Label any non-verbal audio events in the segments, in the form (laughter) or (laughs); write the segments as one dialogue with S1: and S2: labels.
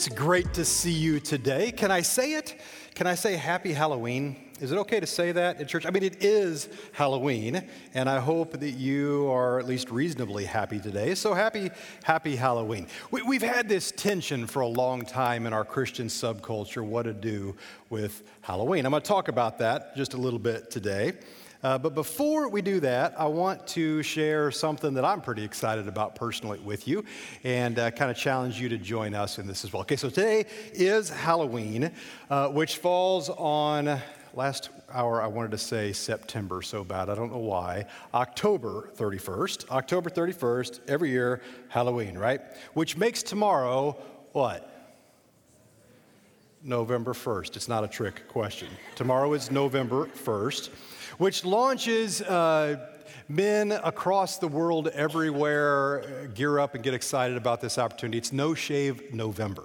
S1: It's great to see you today. Can I say it? Can I say happy Halloween? Is it okay to say that in church? I mean, it is Halloween, and I hope that you are at least reasonably happy today. So happy, happy Halloween. We, have had this tension for a long time in our Christian subculture what to do with Halloween. I'm going to talk about that just a little bit today. Uh, but before we do that, I want to share something that I'm pretty excited about personally with you and uh, kind of challenge you to join us in this as well. Okay, so today is Halloween, uh, which falls on last hour I wanted to say September so bad, I don't know why. October 31st. October 31st, every year, Halloween, right? Which makes tomorrow what? November 1st. It's not a trick question. Tomorrow is November 1st which launches uh, men across the world everywhere uh, gear up and get excited about this opportunity. It's No Shave November.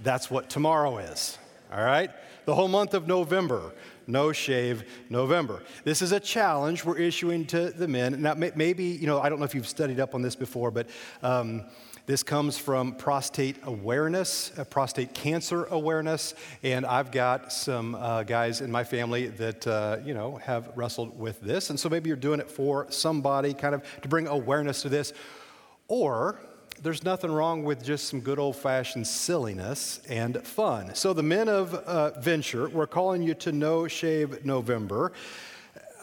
S1: That's what tomorrow is, all right? The whole month of November, No Shave November. This is a challenge we're issuing to the men. Now, maybe, you know, I don't know if you've studied up on this before, but. Um, this comes from prostate awareness, uh, prostate cancer awareness, and I've got some uh, guys in my family that uh, you know have wrestled with this, and so maybe you're doing it for somebody, kind of to bring awareness to this, or there's nothing wrong with just some good old fashioned silliness and fun. So, the men of uh, Venture, we're calling you to No Shave November.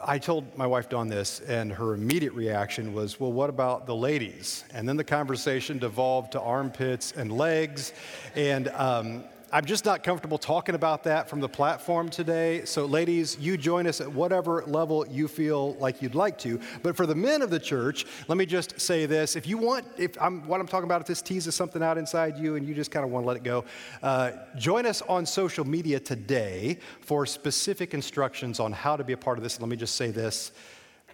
S1: I told my wife Dawn this, and her immediate reaction was, Well, what about the ladies? And then the conversation devolved to armpits and legs. And um, I'm just not comfortable talking about that from the platform today. So, ladies, you join us at whatever level you feel like you'd like to. But for the men of the church, let me just say this: if you want, if I'm what I'm talking about, if this teases something out inside you and you just kind of want to let it go, uh, join us on social media today for specific instructions on how to be a part of this. Let me just say this: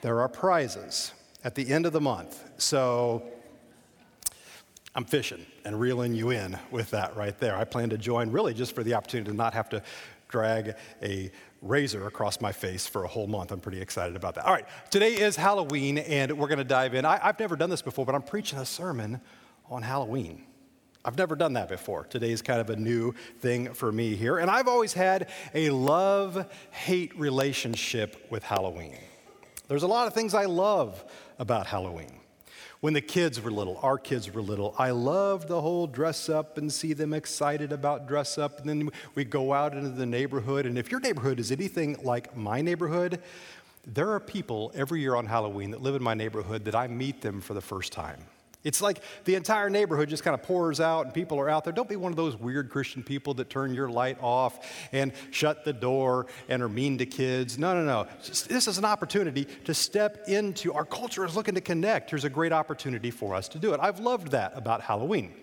S1: there are prizes at the end of the month. So I'm fishing and reeling you in with that right there. I plan to join really just for the opportunity to not have to drag a razor across my face for a whole month. I'm pretty excited about that. All right, today is Halloween, and we're going to dive in. I, have never done this before, but I'm preaching a sermon on Halloween. I've never done that before. Today is kind of a new thing for me here. And I've always had a love hate relationship with Halloween. There's a lot of things I love about Halloween when the kids were little, our kids were little, I loved the whole dress up and see them excited about dress up. And then we go out into the neighborhood. And if your neighborhood is anything like my neighborhood, there are people every year on Halloween that live in my neighborhood that I meet them for the first time. It's like the entire neighborhood just kind of pours out and people are out there. Don't be one of those weird Christian people that turn your light off and shut the door and are mean to kids. No, no, no. This is an opportunity to step into our culture is looking to connect. Here's a great opportunity for us to do it. I've loved that about Halloween.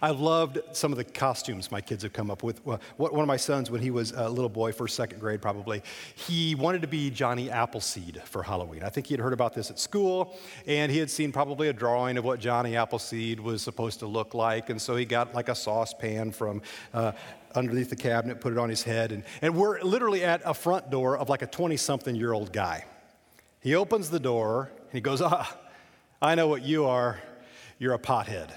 S1: I've loved some of the costumes my kids have come up with. One of my sons, when he was a little boy, first, second grade probably, he wanted to be Johnny Appleseed for Halloween. I think he had heard about this at school, and he had seen probably a drawing of what Johnny Appleseed was supposed to look like, and so he got like a saucepan from. Uh, underneath the cabinet, put it on his head, and, and we're literally at a front door of like a 20 something year old guy. He opens the door and he goes, Ah, I know what you are. You're a pothead.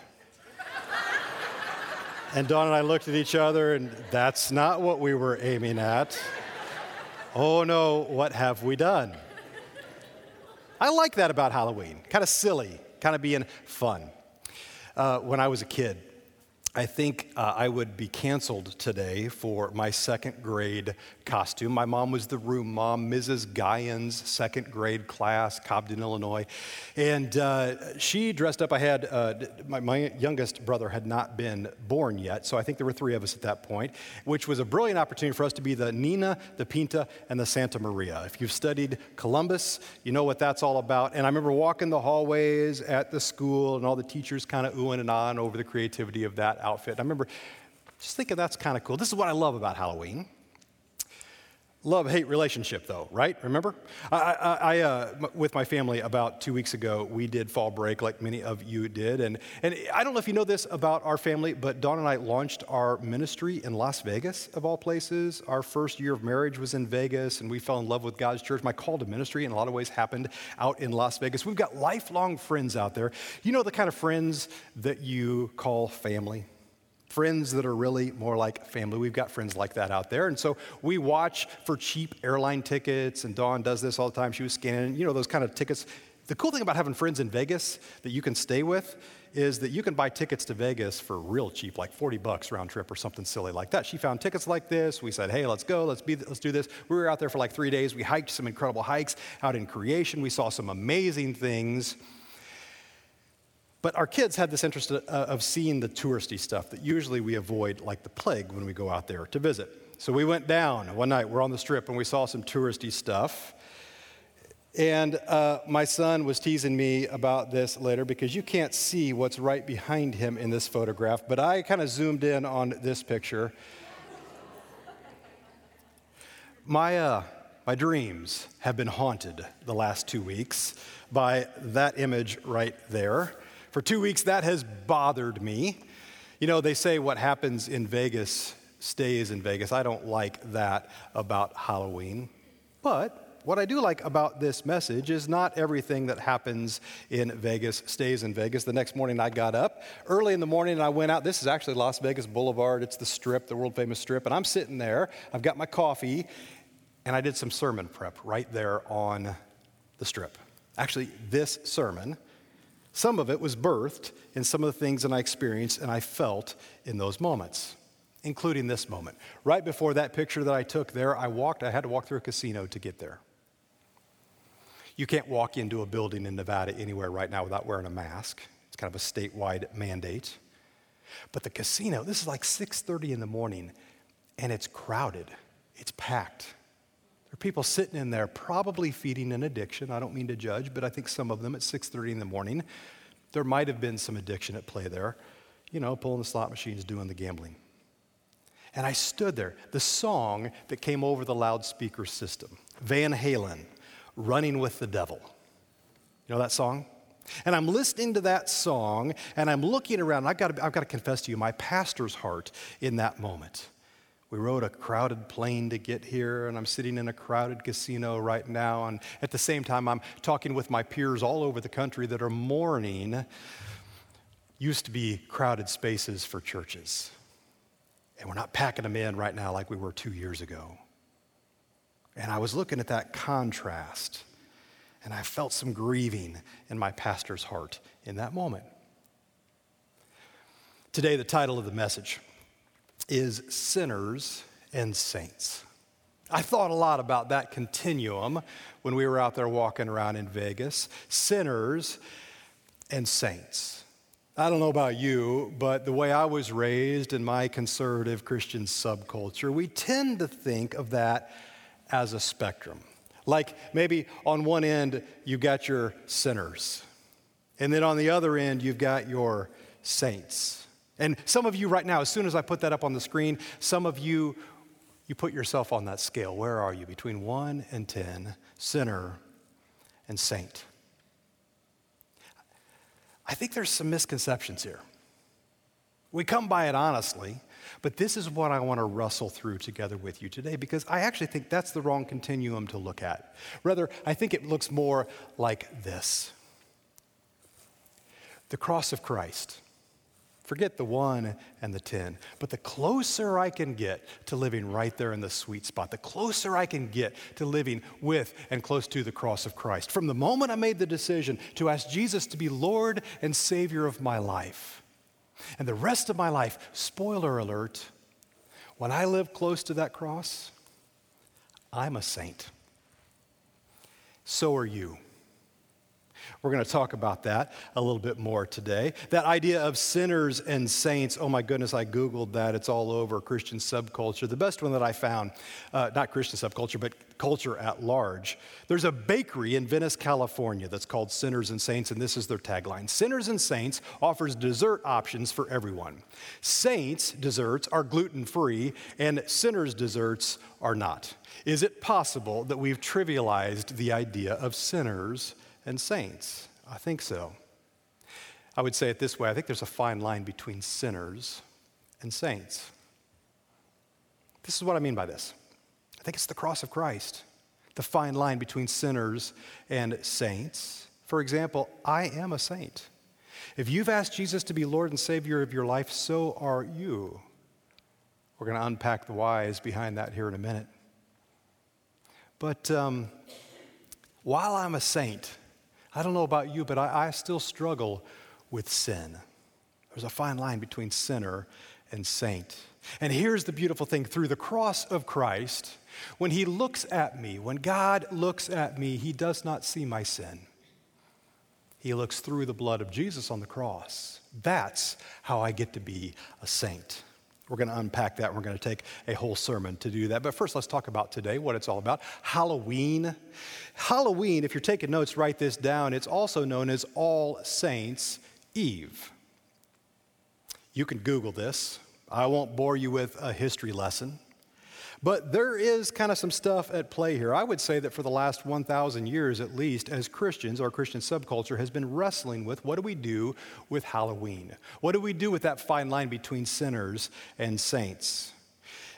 S1: And Dawn and I looked at each other, and that's not what we were aiming at. oh no, what have we done? I like that about Halloween. Kind of silly, kind of being fun. Uh, when I was a kid, I think uh, I would be canceled today for my second grade costume. My mom was the room mom, Mrs. Guyan's second grade class, Cobden, Illinois. And uh, she dressed up. I had, uh, my, my, youngest brother had not been born yet, so I think there were three of us at that point, which was a brilliant opportunity for us to be the Nina, the Pinta, and the Santa Maria. If you've studied Columbus, you know what that's all about. And I remember walking the hallways at the school and all the teachers kind of oohing and on over the creativity of that outfit. I remember just thinking that's kind of cool. This is what I love about Halloween. Love hate relationship, though, right? Remember? I, I, I uh, with my family about two weeks ago, we did fall break like many of you did. And, and I don't know if you know this about our family, but Dawn and I launched our ministry in Las Vegas, of all places. Our first year of marriage was in Vegas, and we fell in love with God's church. My call to ministry, in a lot of ways, happened out in Las Vegas. We've got lifelong friends out there. You know the kind of friends that you call family? Friends that are really more like family. We've got friends like that out there. And so we watch for cheap airline tickets, and Dawn does this all the time. She was scanning, you know, those kind of tickets. The cool thing about having friends in Vegas that you can stay with is that you can buy tickets to Vegas for real cheap, like 40 bucks round trip or something silly like that. She found tickets like this. We said, hey, let's go, let's, be, let's do this. We were out there for like three days. We hiked some incredible hikes out in creation. We saw some amazing things. But our kids had this interest uh, of seeing the touristy stuff that usually we avoid like the plague when we go out there to visit. So we went down one night, we're on the strip, and we saw some touristy stuff. And uh, my son was teasing me about this later because you can't see what's right behind him in this photograph, but I kind of zoomed in on this picture. my, uh, my dreams have been haunted the last two weeks by that image right there. For two weeks, that has bothered me. You know, they say what happens in Vegas stays in Vegas. I don't like that about Halloween. But what I do like about this message is not everything that happens in Vegas stays in Vegas. The next morning I got up early in the morning and I went out. This is actually Las Vegas Boulevard. It's the strip, the world famous strip. And I'm sitting there. I've got my coffee and I did some sermon prep right there on the strip. Actually, this sermon some of it was birthed in some of the things that I experienced and I felt in those moments, including this moment. Right before that picture that I took there, I walked, I had to walk through a casino to get there. You can't walk into a building in Nevada anywhere right now without wearing a mask. It's kind of a statewide mandate. But the casino, this is like 6:30 in the morning and it's crowded. It's packed. There are people sitting in there probably feeding an addiction. I don't mean to judge, but I think some of them at 6:30 in the morning, there might have been some addiction at play there. You know, pulling the slot machines, doing the gambling. And I stood there. The song that came over the loudspeaker system, Van Halen, Running with the Devil. You know that song? And I'm listening to that song and I'm looking around. I've got, to, I've got to confess to you, my pastor's heart in that moment. We rode a crowded plane to get here, and I'm sitting in a crowded casino right now. And at the same time, I'm talking with my peers all over the country that are mourning used to be crowded spaces for churches. And we're not packing them in right now like we were two years ago. And I was looking at that contrast, and I felt some grieving in my pastor's heart in that moment. Today, the title of the message is sinners and saints. I thought a lot about that continuum when we were out there walking around in Vegas sinners and saints. I don't know about you, but the way I was raised in my conservative Christian subculture, we tend to think of that as a spectrum. Like maybe on one end, you've got your sinners, and then on the other end, you've got your saints. And some of you right now, as soon as I put that up on the screen, some of you, you put yourself on that scale. Where are you? Between 1 and 10, sinner and saint. I think there's some misconceptions here. We come by it honestly, but this is what I want to wrestle through together with you today because I actually think that's the wrong continuum to look at. Rather, I think it looks more like this the cross of Christ Forget the one and the 10. But the closer I can get to living right there in the sweet spot, the closer I can get to living with and close to the cross of Christ. From the moment I made the decision to ask Jesus to be Lord and Savior of my life, and the rest of my life, spoiler alert, when I live close to that cross, I'm a saint. So are you. We're going to talk about that a little bit more today. That idea of sinners and saints, oh my goodness, I Googled that. It's all over Christian subculture. The best one that I found, uh, not Christian subculture, but culture at large. There's a bakery in Venice, California that's called Sinners and Saints, and this is their tagline Sinners and Saints offers dessert options for everyone. Saints desserts are gluten free, and sinners desserts are not. Is it possible that we've trivialized the idea of sinners? And saints? I think so. I would say it this way I think there's a fine line between sinners and saints. This is what I mean by this I think it's the cross of Christ, the fine line between sinners and saints. For example, I am a saint. If you've asked Jesus to be Lord and Savior of your life, so are you. We're going to unpack the whys behind that here in a minute. But um, while I'm a saint, I don't know about you, but I, I still struggle with sin. There's a fine line between sinner and saint. And here's the beautiful thing through the cross of Christ, when He looks at me, when God looks at me, He does not see my sin. He looks through the blood of Jesus on the cross. That's how I get to be a saint. We're going to unpack that. We're going to take a whole sermon to do that. But first, let's talk about today, what it's all about. Halloween. Halloween, if you're taking notes, write this down. It's also known as All Saints' Eve. You can Google this. I won't bore you with a history lesson. But there is kind of some stuff at play here. I would say that for the last 1,000 years at least, as Christians, our Christian subculture has been wrestling with what do we do with Halloween? What do we do with that fine line between sinners and saints?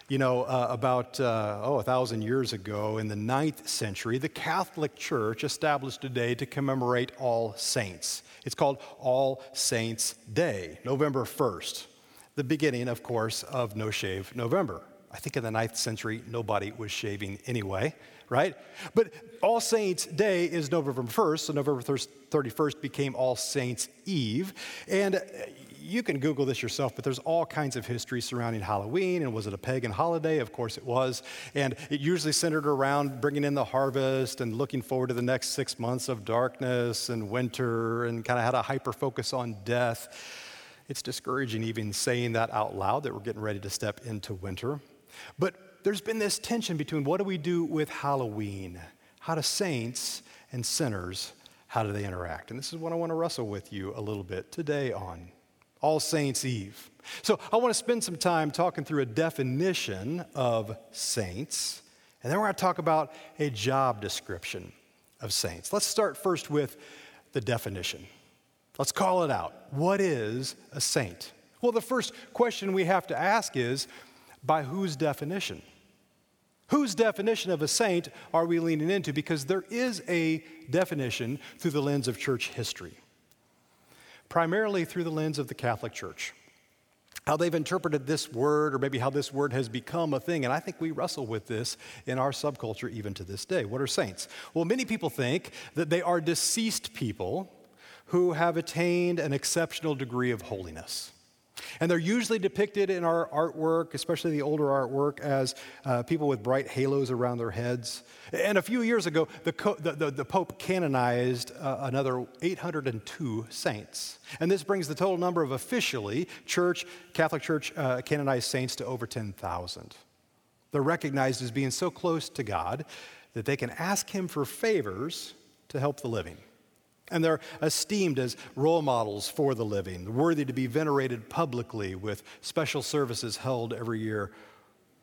S1: You know, uh, about, uh, oh, a thousand years ago in the ninth century, the Catholic Church established a day to commemorate all saints. It's called All Saints' Day, November 1st, the beginning, of course, of No Shave November. I think in the ninth century, nobody was shaving anyway, right? But All Saints' Day is November 1st, so November 31st became All Saints' Eve. And uh, you can Google this yourself, but there's all kinds of history surrounding Halloween. And was it a pagan holiday? Of course it was. And it usually centered around bringing in the harvest and looking forward to the next six months of darkness and winter and kind of had a hyper focus on death. It's discouraging even saying that out loud that we're getting ready to step into winter. But there's been this tension between what do we do with Halloween? How do saints and sinners, how do they interact? And this is what I want to wrestle with you a little bit today on All Saints Eve. So I want to spend some time talking through a definition of saints, and then we're going to talk about a job description of saints. Let's start first with the definition. Let's call it out. What is a saint? Well, the first question we have to ask is by whose definition? Whose definition of a saint are we leaning into? Because there is a definition through the lens of church history, primarily through the lens of the Catholic Church. How they've interpreted this word, or maybe how this word has become a thing. And I think we wrestle with this in our subculture even to this day. What are saints? Well, many people think that they are deceased people who have attained an exceptional degree of holiness. And they're usually depicted in our artwork, especially the older artwork, as uh, people with bright halos around their heads. And a few years ago, the, co- the, the, the Pope canonized uh, another 802 saints. And this brings the total number of officially church, Catholic Church uh, canonized saints to over 10,000. They're recognized as being so close to God that they can ask Him for favors to help the living and they're esteemed as role models for the living, worthy to be venerated publicly with special services held every year,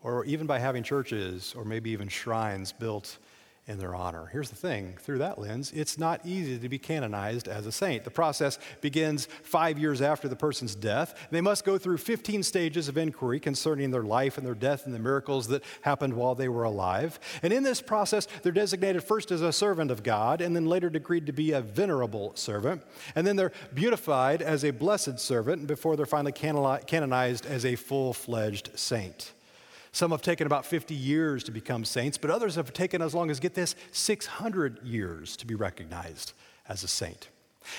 S1: or even by having churches or maybe even shrines built in their honor. Here's the thing through that lens, it's not easy to be canonized as a saint. The process begins five years after the person's death. They must go through 15 stages of inquiry concerning their life and their death and the miracles that happened while they were alive. And in this process, they're designated first as a servant of God and then later decreed to be a venerable servant. And then they're beatified as a blessed servant before they're finally canonized as a full fledged saint. Some have taken about 50 years to become saints, but others have taken as long as, get this, 600 years to be recognized as a saint.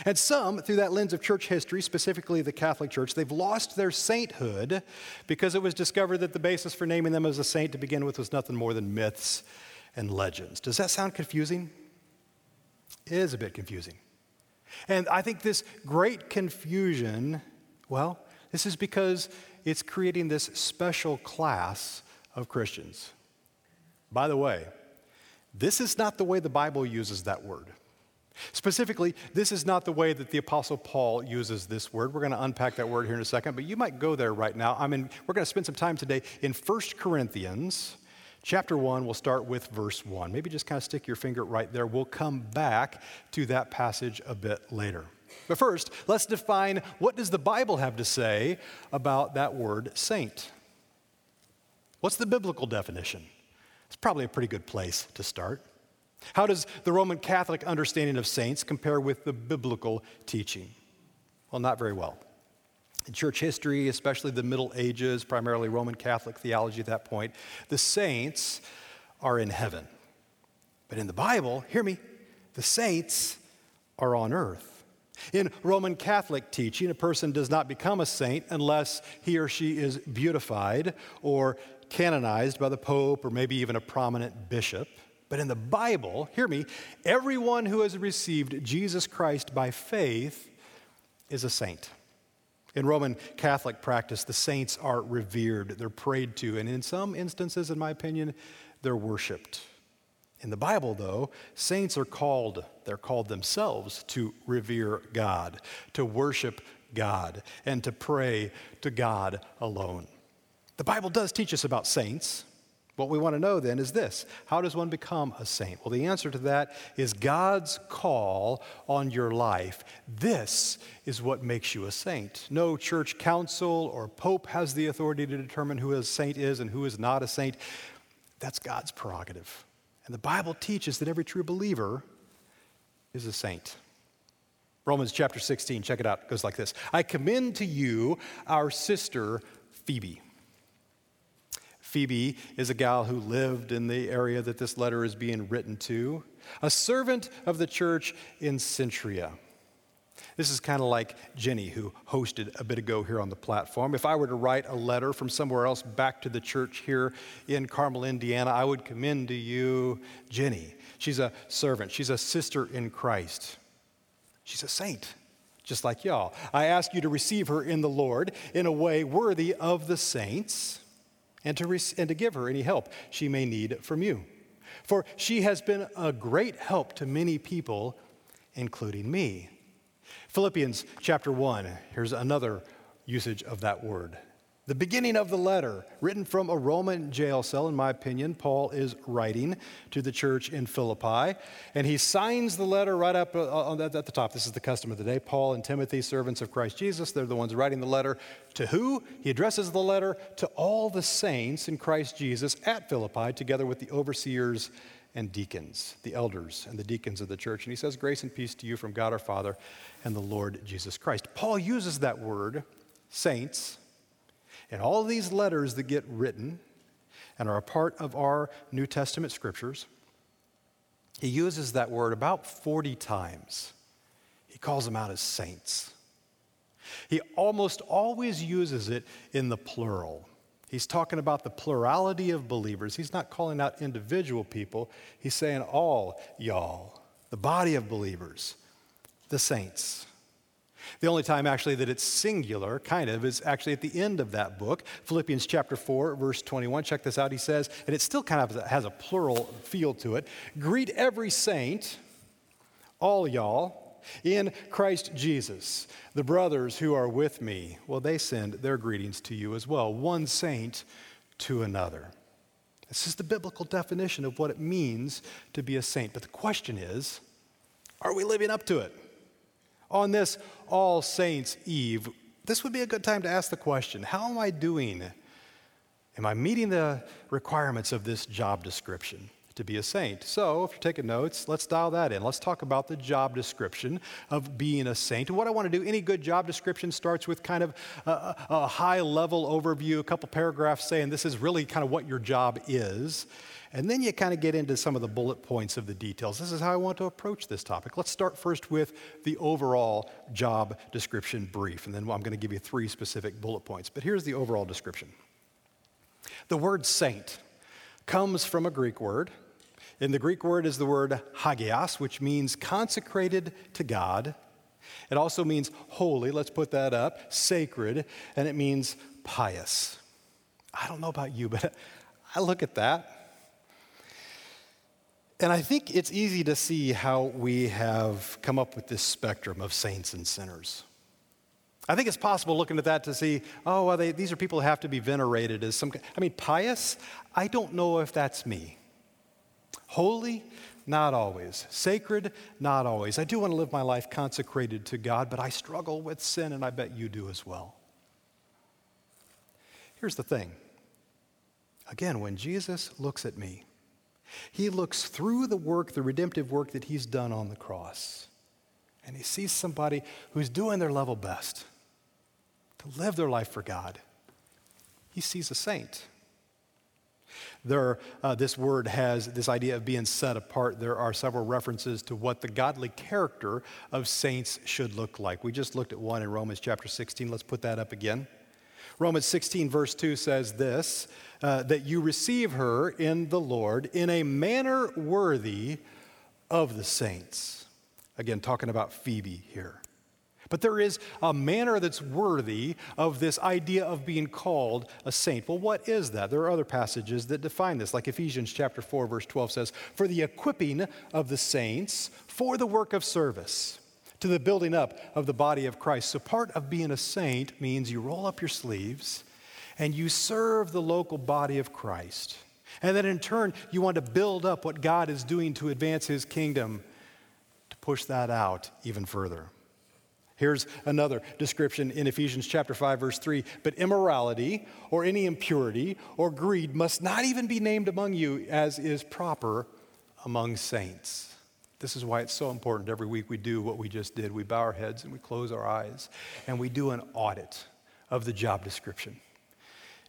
S1: And some, through that lens of church history, specifically the Catholic Church, they've lost their sainthood because it was discovered that the basis for naming them as a saint to begin with was nothing more than myths and legends. Does that sound confusing? It is a bit confusing. And I think this great confusion, well, this is because it's creating this special class of Christians. By the way, this is not the way the Bible uses that word. Specifically, this is not the way that the Apostle Paul uses this word. We're going to unpack that word here in a second, but you might go there right now. I mean, we're going to spend some time today in 1 Corinthians chapter 1. We'll start with verse 1. Maybe just kind of stick your finger right there. We'll come back to that passage a bit later. But first, let's define what does the Bible have to say about that word saint? What's the biblical definition? It's probably a pretty good place to start. How does the Roman Catholic understanding of saints compare with the biblical teaching? Well, not very well. In church history, especially the Middle Ages, primarily Roman Catholic theology at that point, the saints are in heaven. But in the Bible, hear me, the saints are on earth. In Roman Catholic teaching, a person does not become a saint unless he or she is beatified or canonized by the Pope or maybe even a prominent bishop. But in the Bible, hear me, everyone who has received Jesus Christ by faith is a saint. In Roman Catholic practice, the saints are revered, they're prayed to, and in some instances, in my opinion, they're worshiped. In the Bible, though, saints are called, they're called themselves to revere God, to worship God, and to pray to God alone. The Bible does teach us about saints. What we want to know then is this How does one become a saint? Well, the answer to that is God's call on your life. This is what makes you a saint. No church council or pope has the authority to determine who a saint is and who is not a saint. That's God's prerogative. And the Bible teaches that every true believer is a saint. Romans chapter 16, check it out. It goes like this I commend to you our sister Phoebe. Phoebe is a gal who lived in the area that this letter is being written to, a servant of the church in Cenchrea. This is kind of like Jenny, who hosted a bit ago here on the platform. If I were to write a letter from somewhere else back to the church here in Carmel, Indiana, I would commend to you Jenny. She's a servant, she's a sister in Christ, she's a saint. Just like y'all. I ask you to receive her in the Lord in a way worthy of the saints and to, and to give her any help she may need from you. For she has been a great help to many people, including me. Philippians chapter 1, here's another usage of that word. The beginning of the letter, written from a Roman jail cell, in my opinion, Paul is writing to the church in Philippi. And he signs the letter right up uh, at the top. This is the custom of the day. Paul and Timothy, servants of Christ Jesus, they're the ones writing the letter. To who? He addresses the letter to all the saints in Christ Jesus at Philippi, together with the overseers and deacons, the elders and the deacons of the church. And he says, Grace and peace to you from God our Father and the Lord Jesus Christ. Paul uses that word, saints, in all these letters that get written and are a part of our New Testament scriptures. He uses that word about 40 times. He calls them out as saints. He almost always uses it in the plural. He's talking about the plurality of believers. He's not calling out individual people, he's saying all y'all, the body of believers, the saints. The only time actually that it's singular, kind of, is actually at the end of that book, Philippians chapter 4, verse 21. Check this out. He says, and it still kind of has a plural feel to it Greet every saint, all y'all, in Christ Jesus. The brothers who are with me, well, they send their greetings to you as well, one saint to another. This is the biblical definition of what it means to be a saint. But the question is, are we living up to it? On this All Saints Eve, this would be a good time to ask the question How am I doing? Am I meeting the requirements of this job description? To be a saint. So, if you're taking notes, let's dial that in. Let's talk about the job description of being a saint. And what I want to do, any good job description starts with kind of a, a high level overview, a couple paragraphs saying this is really kind of what your job is. And then you kind of get into some of the bullet points of the details. This is how I want to approach this topic. Let's start first with the overall job description brief, and then I'm going to give you three specific bullet points. But here's the overall description The word saint comes from a Greek word. And the Greek word is the word hagios, which means consecrated to God. It also means holy, let's put that up, sacred, and it means pious. I don't know about you, but (laughs) I look at that and I think it's easy to see how we have come up with this spectrum of saints and sinners. I think it's possible looking at that to see, oh, well, they, these are people who have to be venerated as some. I mean, pious, I don't know if that's me. Holy, not always. Sacred, not always. I do want to live my life consecrated to God, but I struggle with sin, and I bet you do as well. Here's the thing again, when Jesus looks at me, he looks through the work, the redemptive work that he's done on the cross. and he sees somebody who's doing their level best to live their life for God, he sees a saint. There, uh, this word has this idea of being set apart. There are several references to what the godly character of saints should look like. We just looked at one in Romans chapter 16. Let's put that up again. Romans 16, verse 2 says this uh, that you receive her in the Lord in a manner worthy of the saints. Again, talking about Phoebe here. But there is a manner that's worthy of this idea of being called a saint. Well, what is that? There are other passages that define this, like Ephesians chapter 4, verse 12 says, For the equipping of the saints for the work of service, to the building up of the body of Christ. So, part of being a saint means you roll up your sleeves and you serve the local body of Christ. And then in turn, you want to build up what God is doing to advance his kingdom, to push that out even further. Here's another description in Ephesians chapter 5 verse 3, but immorality or any impurity or greed must not even be named among you as is proper among saints. This is why it's so important every week we do what we just did. We bow our heads and we close our eyes and we do an audit of the job description.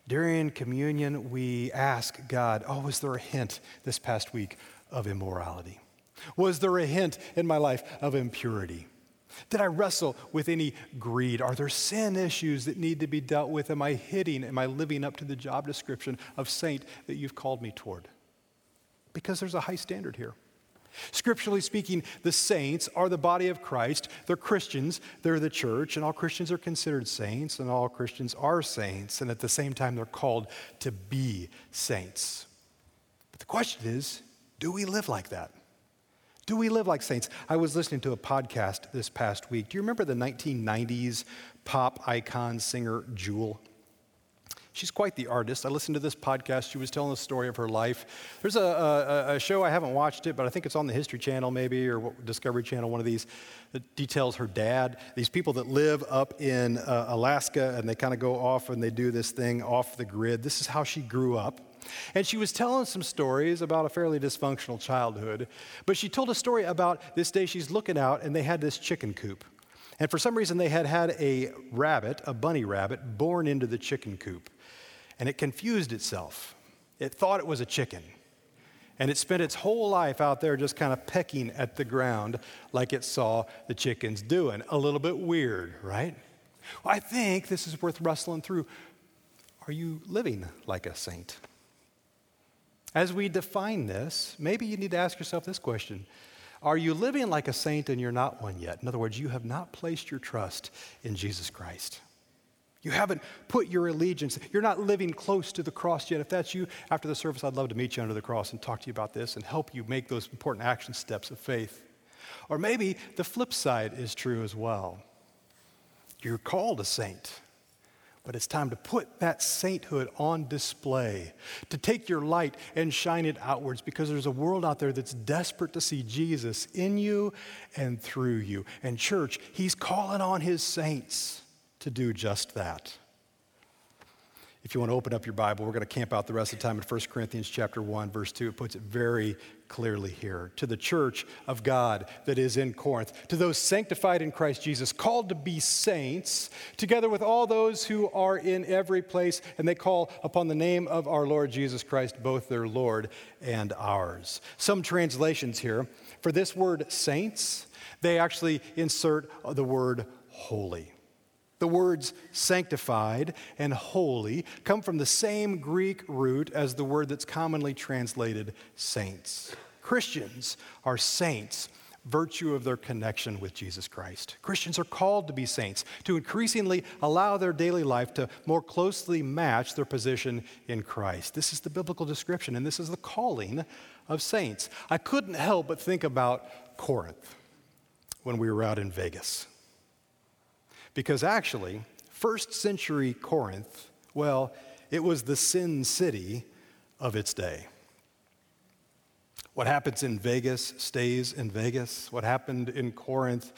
S1: During communion, we ask God, oh, was there a hint this past week of immorality? Was there a hint in my life of impurity? Did I wrestle with any greed? Are there sin issues that need to be dealt with? Am I hitting, am I living up to the job description of saint that you've called me toward? Because there's a high standard here. Scripturally speaking, the saints are the body of Christ. They're Christians, they're the church, and all Christians are considered saints, and all Christians are saints, and at the same time, they're called to be saints. But the question is do we live like that? Do we live like saints? I was listening to a podcast this past week. Do you remember the 1990s pop icon singer Jewel? She's quite the artist. I listened to this podcast. She was telling the story of her life. There's a, a, a, show, I haven't watched it, but I think it's on the History Channel maybe, or Discovery Channel, one of these, that details her dad. These people that live up in uh, Alaska and they kind of go off and they do this thing off the grid. This is how she grew up. And she was telling some stories about a fairly dysfunctional childhood. But she told a story about this day she's looking out and they had this chicken coop. And for some reason, they had had a rabbit, a bunny rabbit, born into the chicken coop. And it confused itself. It thought it was a chicken. And it spent its whole life out there just kind of pecking at the ground like it saw the chickens doing. A little bit weird, right? Well, I think this is worth rustling through. Are you living like a saint? As we define this, maybe you need to ask yourself this question Are you living like a saint and you're not one yet? In other words, you have not placed your trust in Jesus Christ. You haven't put your allegiance, you're not living close to the cross yet. If that's you, after the service, I'd love to meet you under the cross and talk to you about this and help you make those important action steps of faith. Or maybe the flip side is true as well. You're called a saint. But it's time to put that sainthood on display, to take your light and shine it outwards because there's a world out there that's desperate to see Jesus in you and through you. And, church, He's calling on His saints to do just that. If you want to open up your Bible, we're going to camp out the rest of the time in 1 Corinthians chapter 1 verse 2. It puts it very clearly here. To the church of God that is in Corinth, to those sanctified in Christ Jesus, called to be saints, together with all those who are in every place and they call upon the name of our Lord Jesus Christ, both their Lord and ours. Some translations here, for this word saints, they actually insert the word holy. The words sanctified and holy come from the same Greek root as the word that's commonly translated saints. Christians are saints virtue of their connection with Jesus Christ. Christians are called to be saints, to increasingly allow their daily life to more closely match their position in Christ. This is the biblical description, and this is the calling of saints. I couldn't help but think about Corinth when we were out in Vegas. Because actually, first century Corinth, well, it was the sin city of its day. What happens in Vegas stays in Vegas. What happened in Corinth,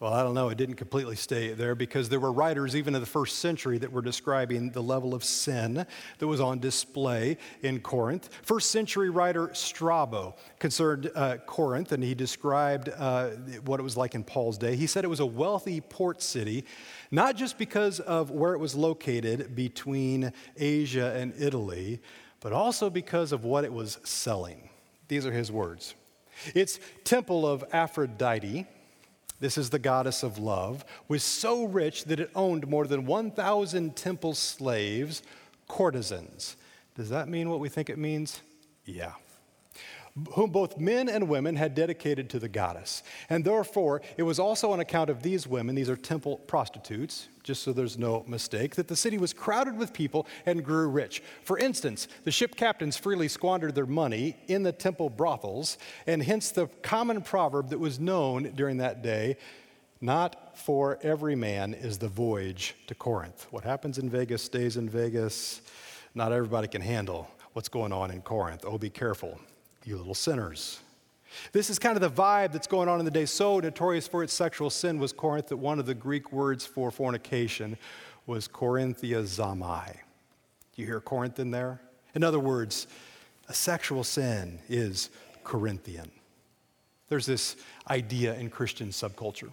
S1: Well, I don't know. It didn't completely stay there because there were writers, even in the first century, that were describing the level of sin that was on display in Corinth. First century writer Strabo concerned uh, Corinth, and he described uh, what it was like in Paul's day. He said it was a wealthy port city, not just because of where it was located between Asia and Italy, but also because of what it was selling. These are his words. Its temple of Aphrodite this is the goddess of love, was so rich that it owned more than 1,000 temple slaves, courtesans. Does that mean what we think it means? Yeah. Whom both men and women had dedicated to the goddess. And therefore, it was also on account of these women, these are temple prostitutes, just so there's no mistake, that the city was crowded with people and grew rich. For instance, the ship captains freely squandered their money in the temple brothels, and hence the common proverb that was known during that day not for every man is the voyage to Corinth. What happens in Vegas stays in Vegas. Not everybody can handle what's going on in Corinth. Oh, be careful, you little sinners. This is kind of the vibe that's going on in the day. So notorious for its sexual sin was Corinth that one of the Greek words for fornication was Corinthiazomai. Do you hear Corinth in there? In other words, a sexual sin is Corinthian. There's this idea in Christian subculture.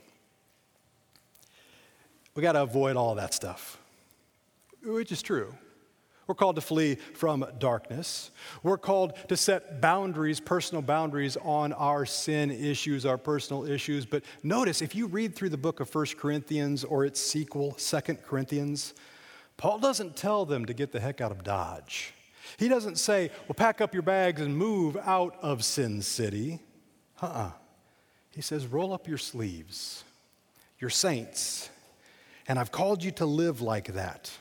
S1: We got to avoid all that stuff, which is true. We're called to flee from darkness. We're called to set boundaries, personal boundaries on our sin issues, our personal issues. But notice, if you read through the book of 1 Corinthians or its sequel, 2 Corinthians, Paul doesn't tell them to get the heck out of Dodge. He doesn't say, well, pack up your bags and move out of Sin City. Uh uh-uh. uh He says, roll up your sleeves. You're saints. And I've called you to live like that.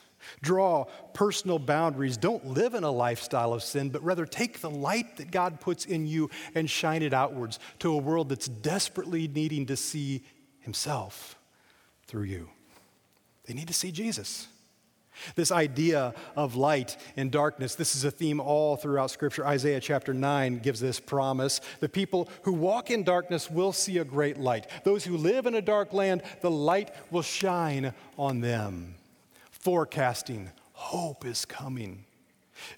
S1: Draw personal boundaries. Don't live in a lifestyle of sin, but rather take the light that God puts in you and shine it outwards to a world that's desperately needing to see Himself through you. They need to see Jesus. This idea of light and darkness, this is a theme all throughout Scripture. Isaiah chapter 9 gives this promise. The people who walk in darkness will see a great light. Those who live in a dark land, the light will shine on them forecasting hope is coming.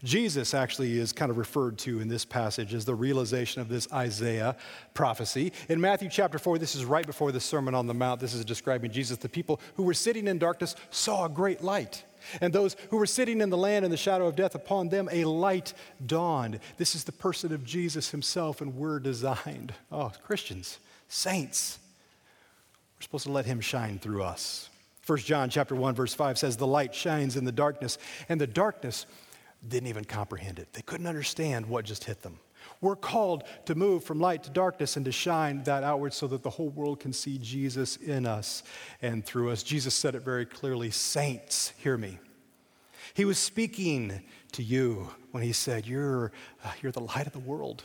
S1: Jesus actually is kind of referred to in this passage as the realization of this Isaiah prophecy. In Matthew chapter 4, this is right before the Sermon on the Mount. This is describing Jesus. The people who were sitting in darkness saw a great light. And those who were sitting in the land in the shadow of death, upon them a light dawned. This is the person of Jesus himself, and we're designed, oh, Christians, saints, we're supposed to let him shine through us. 1 John chapter 1 verse 5 says the light shines in the darkness and the darkness didn't even comprehend it. They couldn't understand what just hit them. We're called to move from light to darkness and to shine that outward so that the whole world can see Jesus in us and through us. Jesus said it very clearly Saints, hear me. He was speaking to you when he said, You're, uh, you're the light of the world.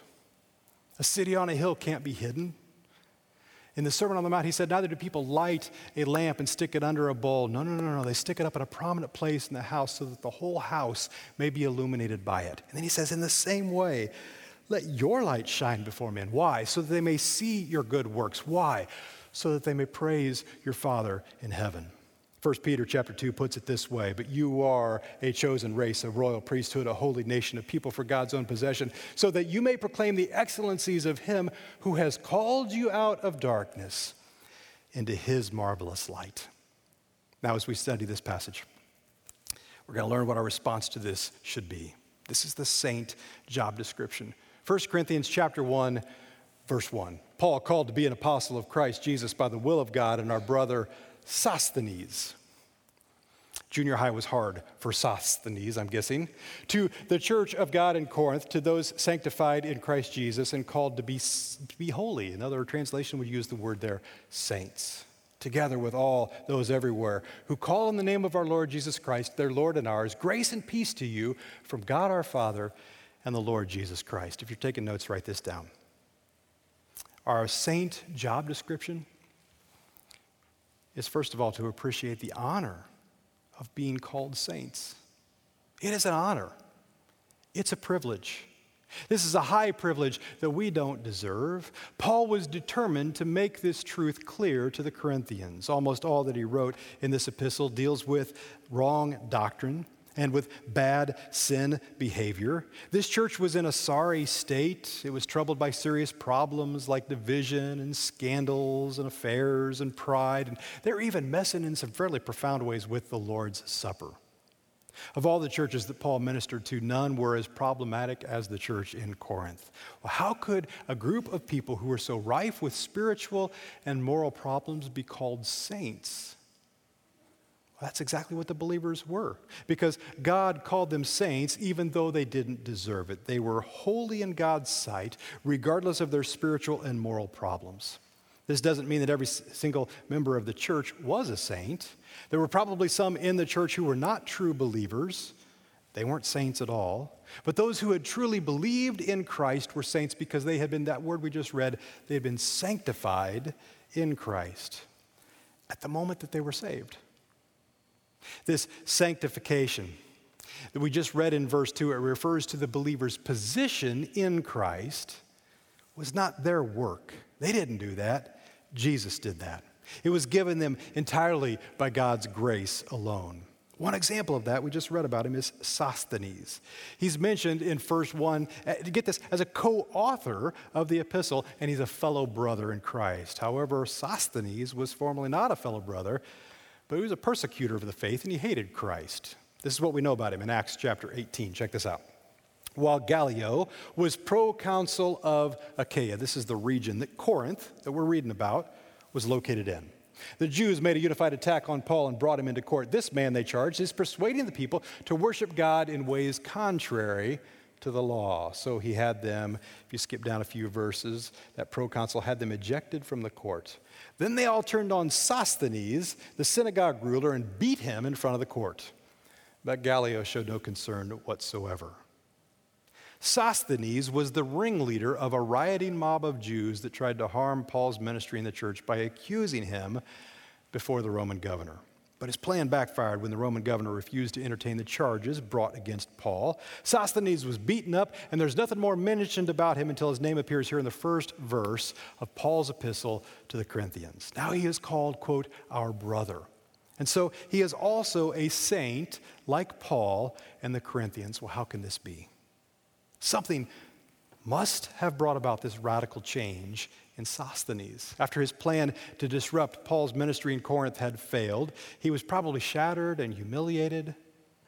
S1: A city on a hill can't be hidden. In the Sermon on the Mount, he said, Neither do people light a lamp and stick it under a bowl. No, no, no, no. They stick it up in a prominent place in the house so that the whole house may be illuminated by it. And then he says, In the same way, let your light shine before men. Why? So that they may see your good works. Why? So that they may praise your Father in heaven. 1 Peter chapter 2 puts it this way, but you are a chosen race, a royal priesthood, a holy nation, a people for God's own possession, so that you may proclaim the excellencies of him who has called you out of darkness into his marvelous light. Now, as we study this passage, we're going to learn what our response to this should be. This is the saint job description. 1 Corinthians chapter 1, verse 1. Paul called to be an apostle of Christ Jesus by the will of God, and our brother Sosthenes. Junior high was hard for Sosthenes, I'm guessing. To the church of God in Corinth, to those sanctified in Christ Jesus and called to be, to be holy. Another translation would use the word there, saints. Together with all those everywhere who call on the name of our Lord Jesus Christ, their Lord and ours, grace and peace to you from God our Father and the Lord Jesus Christ. If you're taking notes, write this down. Our saint job description is first of all to appreciate the honor of being called saints. It is an honor, it's a privilege. This is a high privilege that we don't deserve. Paul was determined to make this truth clear to the Corinthians. Almost all that he wrote in this epistle deals with wrong doctrine and with bad sin behavior. This church was in a sorry state. It was troubled by serious problems like division and scandals and affairs and pride. And they were even messing in some fairly profound ways with the Lord's Supper. Of all the churches that Paul ministered to, none were as problematic as the church in Corinth. Well, how could a group of people who were so rife with spiritual and moral problems be called saints? That's exactly what the believers were, because God called them saints even though they didn't deserve it. They were holy in God's sight, regardless of their spiritual and moral problems. This doesn't mean that every single member of the church was a saint. There were probably some in the church who were not true believers. They weren't saints at all. But those who had truly believed in Christ were saints because they had been, that word we just read, they had been sanctified in Christ at the moment that they were saved. This sanctification that we just read in verse 2, it refers to the believer's position in Christ, was not their work. They didn't do that. Jesus did that. It was given them entirely by God's grace alone. One example of that we just read about him is Sosthenes. He's mentioned in verse 1, uh, get this, as a co author of the epistle, and he's a fellow brother in Christ. However, Sosthenes was formerly not a fellow brother, but he was a persecutor of the faith and he hated Christ. This is what we know about him in Acts chapter 18. Check this out while Gallio was proconsul of Achaia. This is the region that Corinth, that we're reading about, was located in. The Jews made a unified attack on Paul and brought him into court. This man, they charged, is persuading the people to worship God in ways contrary to the law. So he had them, if you skip down a few verses, that proconsul had them ejected from the court. Then they all turned on Sosthenes, the synagogue ruler, and beat him in front of the court. But Gallio showed no concern whatsoever. Sosthenes was the ringleader of a rioting mob of Jews that tried to harm Paul's ministry in the church by accusing him before the Roman governor. But his plan backfired when the Roman governor refused to entertain the charges brought against Paul. Sosthenes was beaten up, and there's nothing more mentioned about him until his name appears here in the first verse of Paul's epistle to the Corinthians. Now he is called, quote, our brother. And so he is also a saint like Paul and the Corinthians. Well, how can this be? Something must have brought about this radical change in Sosthenes. After his plan to disrupt Paul's ministry in Corinth had failed, he was probably shattered and humiliated.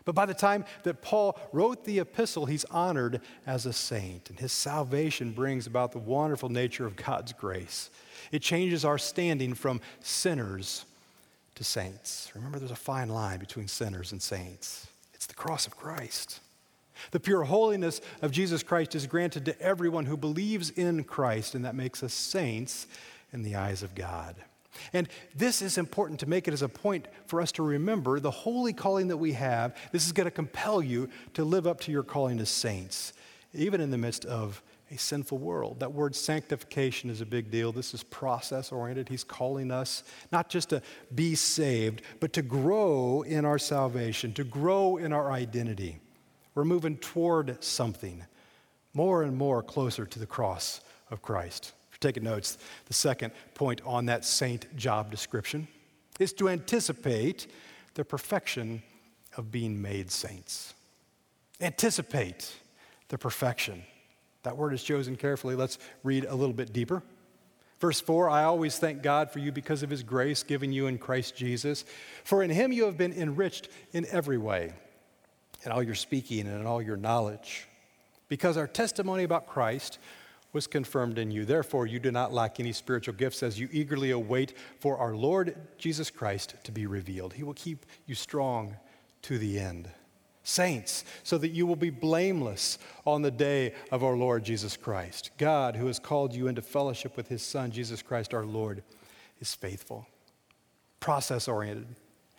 S1: But by the time that Paul wrote the epistle, he's honored as a saint, and his salvation brings about the wonderful nature of God's grace. It changes our standing from sinners to saints. Remember, there's a fine line between sinners and saints. It's the cross of Christ. The pure holiness of Jesus Christ is granted to everyone who believes in Christ, and that makes us saints in the eyes of God. And this is important to make it as a point for us to remember the holy calling that we have. This is going to compel you to live up to your calling as saints, even in the midst of a sinful world. That word sanctification is a big deal. This is process oriented. He's calling us not just to be saved, but to grow in our salvation, to grow in our identity. We're moving toward something more and more closer to the cross of Christ. If you're taking notes, the second point on that saint job description is to anticipate the perfection of being made saints. Anticipate the perfection. That word is chosen carefully. Let's read a little bit deeper. Verse 4 I always thank God for you because of his grace given you in Christ Jesus. For in him you have been enriched in every way in all your speaking and all your knowledge, because our testimony about Christ was confirmed in you. Therefore, you do not lack any spiritual gifts as you eagerly await for our Lord Jesus Christ to be revealed. He will keep you strong to the end. Saints, so that you will be blameless on the day of our Lord Jesus Christ. God, who has called you into fellowship with his Son, Jesus Christ our Lord, is faithful, process oriented.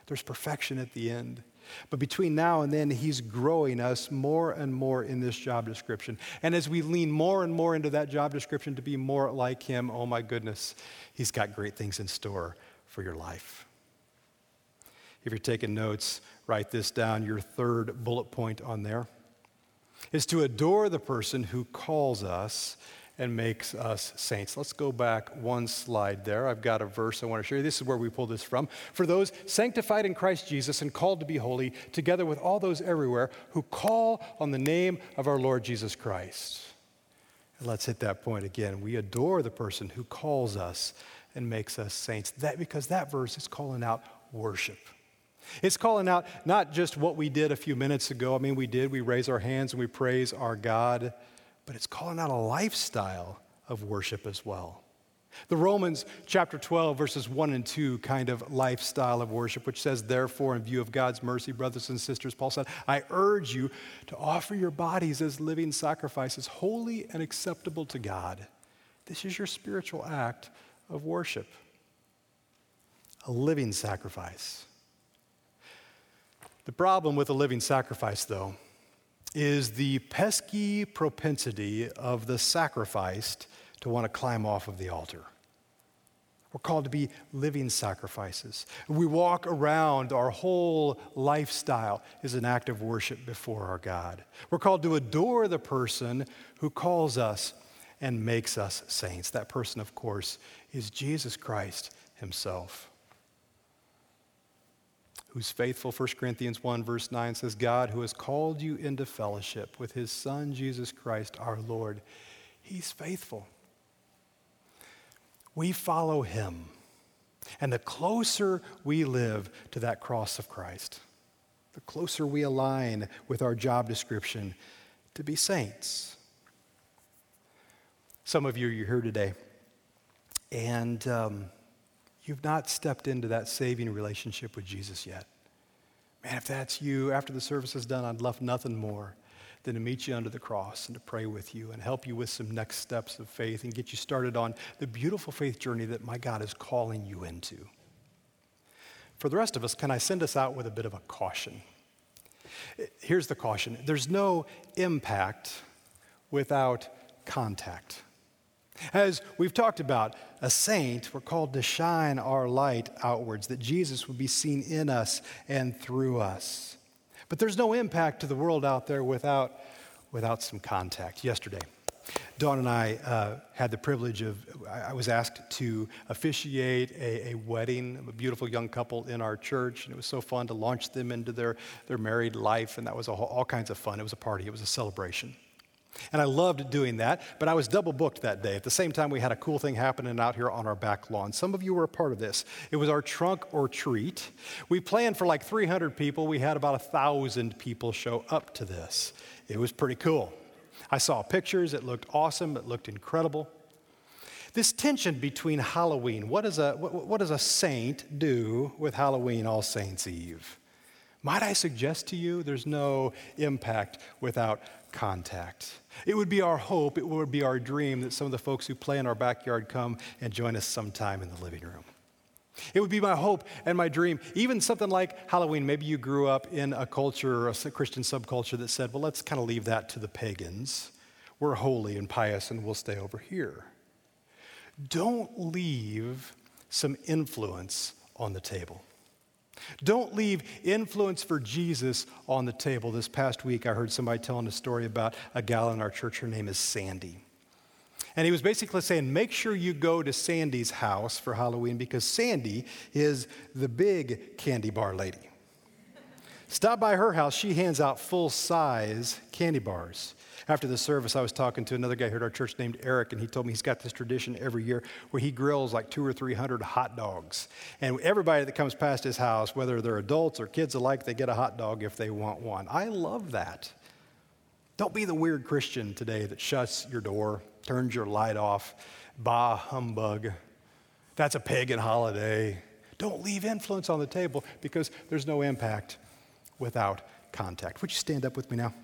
S1: There's perfection at the end. But between now and then, He's growing us more and more in this job description. And as we lean more and more into that job description to be more like Him, oh my goodness, He's got great things in store for your life. If you're taking notes, write this down, your third bullet point on there. is to adore the person who calls us and makes us saints. Let's go back one slide there. I've got a verse I want to show you. This is where we pull this from. For those sanctified in Christ Jesus and called to be holy, together with all those everywhere who call on the name of our Lord Jesus Christ. And let's hit that point again. We adore the person who calls us and makes us saints. That because that verse is calling out worship. It's calling out not just what we did a few minutes ago. I mean, we did, we raise our hands and we praise our God but it's calling out a lifestyle of worship as well. The Romans chapter 12, verses 1 and 2 kind of lifestyle of worship, which says, Therefore, in view of God's mercy, brothers and sisters, Paul said, I urge you to offer your bodies as living sacrifices, holy and acceptable to God. This is your spiritual act of worship, a living sacrifice. The problem with a living sacrifice, though, is the pesky propensity of the sacrificed to want to climb off of the altar. We're called to be living sacrifices. We walk around, our whole lifestyle is an act of worship before our God. We're called to adore the person who calls us and makes us saints. That person, of course, is Jesus Christ himself who's faithful. 1 Corinthians 1, verse 9 says, God, who has called you into fellowship with his Son, Jesus Christ, our Lord, he's faithful. We follow him. And the closer we live to that cross of Christ, the closer we align with our job description to be saints. Some of you you're here today, and um, You've not stepped into that saving relationship with Jesus yet. Man, if that's you, after the service is done, I'd love nothing more than to meet you under the cross and to pray with you and help you with some next steps of faith and get you started on the beautiful faith journey that my God is calling you into. For the rest of us, can I send us out with a bit of a caution? Here's the caution there's no impact without contact. As we've talked about, a saint, we're called to shine our light outwards, that Jesus would be seen in us and through us. But there's no impact to the world out there without, without some contact. Yesterday, Dawn and I uh, had the privilege of, I was asked to officiate a, a, wedding of a beautiful young couple in our church, and it was so fun to launch them into their, their married life, and that was all kinds of fun. It was a party, it was a celebration. And I loved doing that, but I was double booked that day. At the same time, we had a cool thing happening out here on our back lawn. Some of you were a part of this. It was our trunk or treat. We planned for like 300 people. We had about 1,000 people show up to this. It was pretty cool. I saw pictures. It looked awesome. It looked incredible. This tension between Halloween, what does a, what, what does a saint do with Halloween, All Saints' Eve? Might I suggest to you there's no impact without contact? It would be our hope, it would be our dream that some of the folks who play in our backyard come and join us sometime in the living room. It would be my hope and my dream, even something like Halloween. Maybe you grew up in a culture, a Christian subculture that said, well, let's kind of leave that to the pagans. We're holy and pious and we'll stay over here. Don't leave some influence on the table. Don't leave influence for Jesus on the table. This past week, I heard somebody telling a story about a gal in our church. Her name is Sandy. And he was basically saying, make sure you go to Sandy's house for Halloween because Sandy is the big candy bar lady. Stop by her house, she hands out full size candy bars. After the service, I was talking to another guy here at our church named Eric, and he told me he's got this tradition every year where he grills like two or three hundred hot dogs. And everybody that comes past his house, whether they're adults or kids alike, they get a hot dog if they want one. I love that. Don't be the weird Christian today that shuts your door, turns your light off. Bah, humbug. That's a pagan holiday. Don't leave influence on the table because there's no impact without contact. Would you stand up with me now?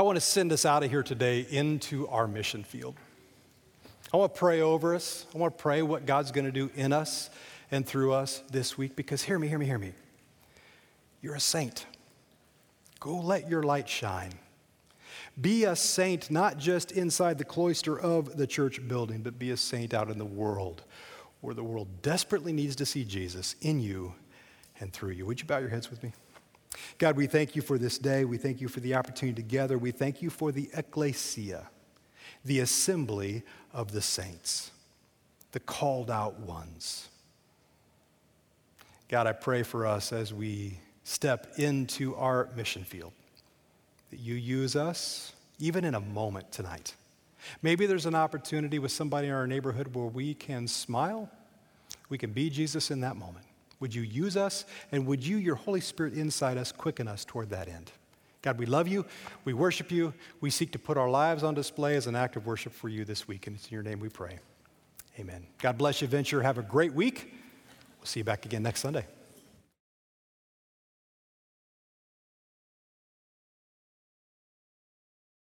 S1: I want to send us out of here today into our mission field. I want to pray over us. I want to pray what God's going to do in us and through us this week because hear me, hear me, hear me. You're a saint. Go let your light shine. Be a saint not just inside the cloister of the church building, but be a saint out in the world where the world desperately needs to see Jesus in you and through you. Would you bow your heads with me? God, we thank you for this day. We thank you for the opportunity together. We thank you for the ecclesia, the assembly of the saints, the called out ones. God, I pray for us as we step into our mission field, that you use us even in a moment tonight. Maybe there's an opportunity with somebody in our neighborhood where we can smile, we can be Jesus in that moment. Would you use us? And would you, your Holy Spirit inside us, quicken us toward that end? God, we love you. We worship you. We seek to put our lives on display as an act of worship for you this week. And it's in your name we pray. Amen. God bless you, Venture. Have a great week. We'll see you back again next Sunday.